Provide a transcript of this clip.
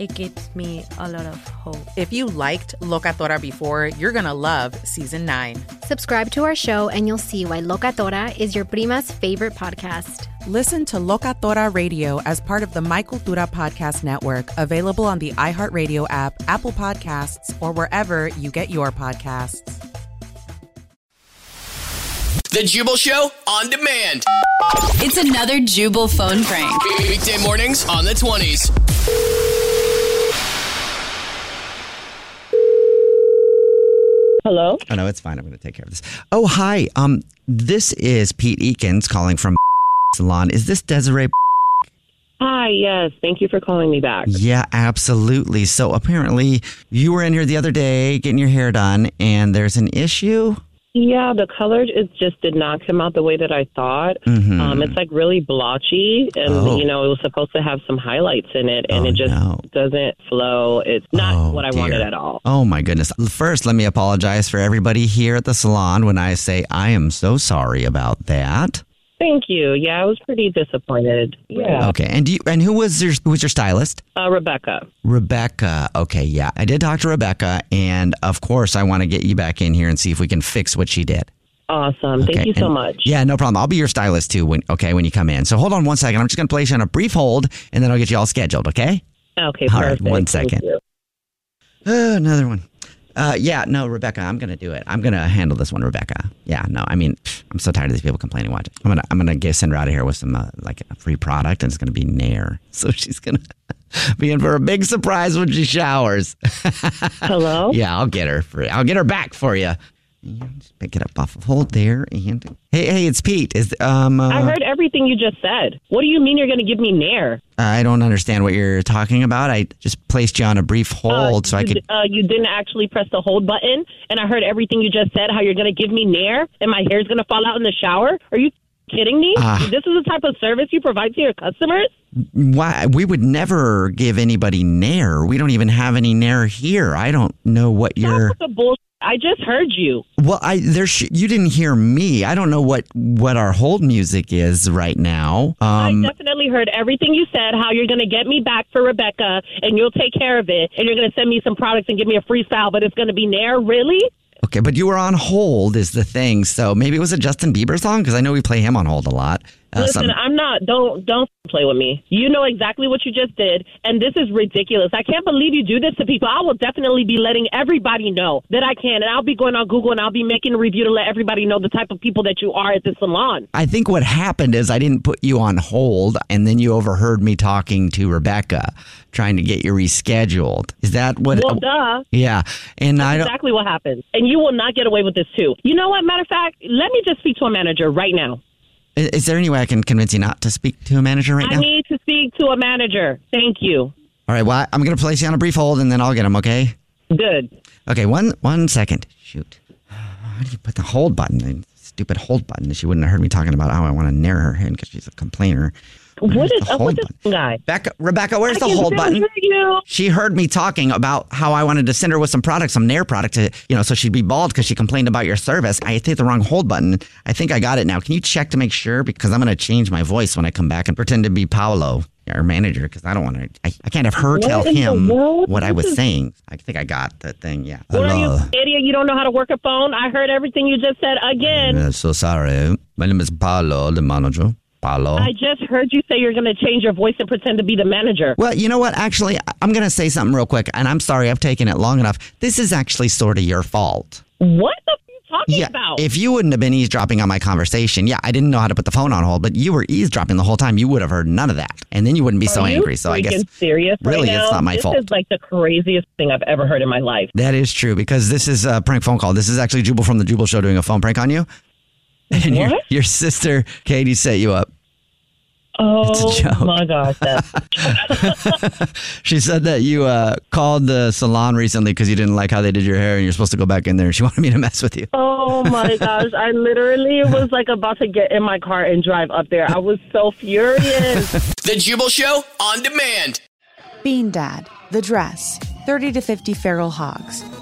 it gives me a lot of hope. If you liked Locatora before, you're going to love season nine. Subscribe to our show and you'll see why Locatora is your prima's favorite podcast. Listen to Locatora Radio as part of the My Cultura Podcast Network, available on the iHeartRadio app, Apple Podcasts, or wherever you get your podcasts. The Jubal Show on demand. It's another Jubal phone prank. Weekday mornings on the 20s. Hello? Oh no, it's fine. I'm going to take care of this. Oh, hi. Um this is Pete Eakins calling from Salon. Is this Desiree Hi, yes. Thank you for calling me back. Yeah, absolutely. So apparently you were in here the other day getting your hair done and there's an issue. Yeah, the color it just did not come out the way that I thought. Mhm. Um, it's like really blotchy, and Oh. you know it was supposed to have some highlights in it, and Oh, it just no. doesn't flow. It's not Oh, what I dear. wanted at all. Oh my goodness. First, let me apologize for everybody here at the salon when I say I am so sorry about that. Thank you. Yeah, I was pretty disappointed. Yeah, Okay. And do you, and who was your who was your stylist? uh, Rebecca. Rebecca. Okay, yeah. I did talk to Rebecca and of course I want to get you back in here and see if we can fix what she did. Awesome. Thank Okay, you so and- much. Yeah, no problem. I'll be your stylist too when okay, when you come in. So hold on one second. I'm just gonna place you on a brief hold and then I'll get you all scheduled, okay? Okay, All right, perfect. one Thank second. you. Uh, another one. Uh, yeah, no, Rebecca, I'm gonna do it. I'm gonna handle this one, Rebecca. Yeah, no, I mean, pff, I'm so tired of these people complaining. Watch, I'm gonna, I'm gonna get send her out of here with some uh, like a free product, and it's gonna be Nair. So she's gonna be in for a big surprise when she showers. Hello. yeah, I'll get her for, I'll get her back for you. Just pick it up off of hold there, and hey, hey, it's Pete. Is um, uh, I heard everything you just said. What do you mean you're going to give me Nair? I don't understand what you're talking about. I just placed you on a brief hold so I could. d- uh, you didn't actually press the hold button, and I heard everything you just said. How you're going to give me Nair, and my hair's going to fall out in the shower? Are you kidding me? Ah. this is the type of service you provide to your customers? Why we would never give anybody Nair. We don't even have any Nair here. I don't know what you're. That's the bullshit. I just heard you. Well, I there sh- you didn't hear me. I don't know what what our hold music is right now. Um, I definitely heard everything you said. How you're going to get me back for Rebecca, and you'll take care of it, and you're going to send me some products and give me a freestyle, but it's going to be Nair. Really? okay, but you were on hold is the thing. So maybe it was a Justin Bieber song because I know we play him on hold a lot. Uh, Listen, some- I'm not. Don't don't play with me. You know exactly what you just did, and this is ridiculous. I can't believe you do this to people. I will definitely be letting everybody know that I can, and I'll be going on Google and I'll be making a review to let everybody know the type of people that you are at the salon. I think what happened is I didn't put you on hold, and then you overheard me talking to Rebecca, trying to get you rescheduled. Is that what? Well, duh. Yeah, and I don't. Exactly what happens, and you will not get away with this too. You know what? Matter of fact, let me just speak to a manager right now. Is there any way I can convince you not to speak to a manager right I now? I need to speak to a manager. Thank you. All right, well, I'm going to place you on a brief hold and then I'll get him, okay? Good. Okay, one one second. Shoot. How do you put the hold button? Stupid hold button. She wouldn't have heard me talking about how I want to nair her in because she's a complainer. What the up with this guy? Becca, Rebecca, where's I the hold button? you. She heard me talking about how I wanted to send her with some products, some Nair product, to, you know, so she'd be bald because she complained about your service. I hit the wrong hold button. I think I got it now. Can you check to make sure? Because I'm going to change my voice when I come back and pretend to be Paolo, our manager, because I don't want to, I, I can't have her What tell him what I was is- saying. I think I got the thing. Yeah. What are you, idiot? You don't know how to work a phone? I heard everything you just said again. So sorry. My name is Paolo, the manager. Paolo. I just heard you say you're going to change your voice and pretend to be the manager. Well, you know what? Actually, I'm going to say something real quick, and I'm sorry I've taken it long enough. This is actually sort of your fault. What the f- are you talking Yeah, about? if you wouldn't have been eavesdropping on my conversation, yeah, I didn't know how to put the phone on hold, but you were eavesdropping the whole time. You would have heard none of that, and then you wouldn't be so Are you angry. So I guess serious really, now? it's not my this fault. is like the craziest thing I've ever heard in my life. that is true because this is a prank phone call. This is actually Jubal from the Jubal Show doing a phone prank on you, and your What? your sister Katie set you up. Oh It's a joke. my gosh, She said that you uh, called the salon recently because you didn't like how they did your hair, and you're supposed to go back in there. She wanted me to mess with you. Oh my gosh, I literally was like about to get in my car and drive up there. I was so furious. The Jubal Show on demand. Bean Dad, The Dress, 30 to 50 Feral Hogs.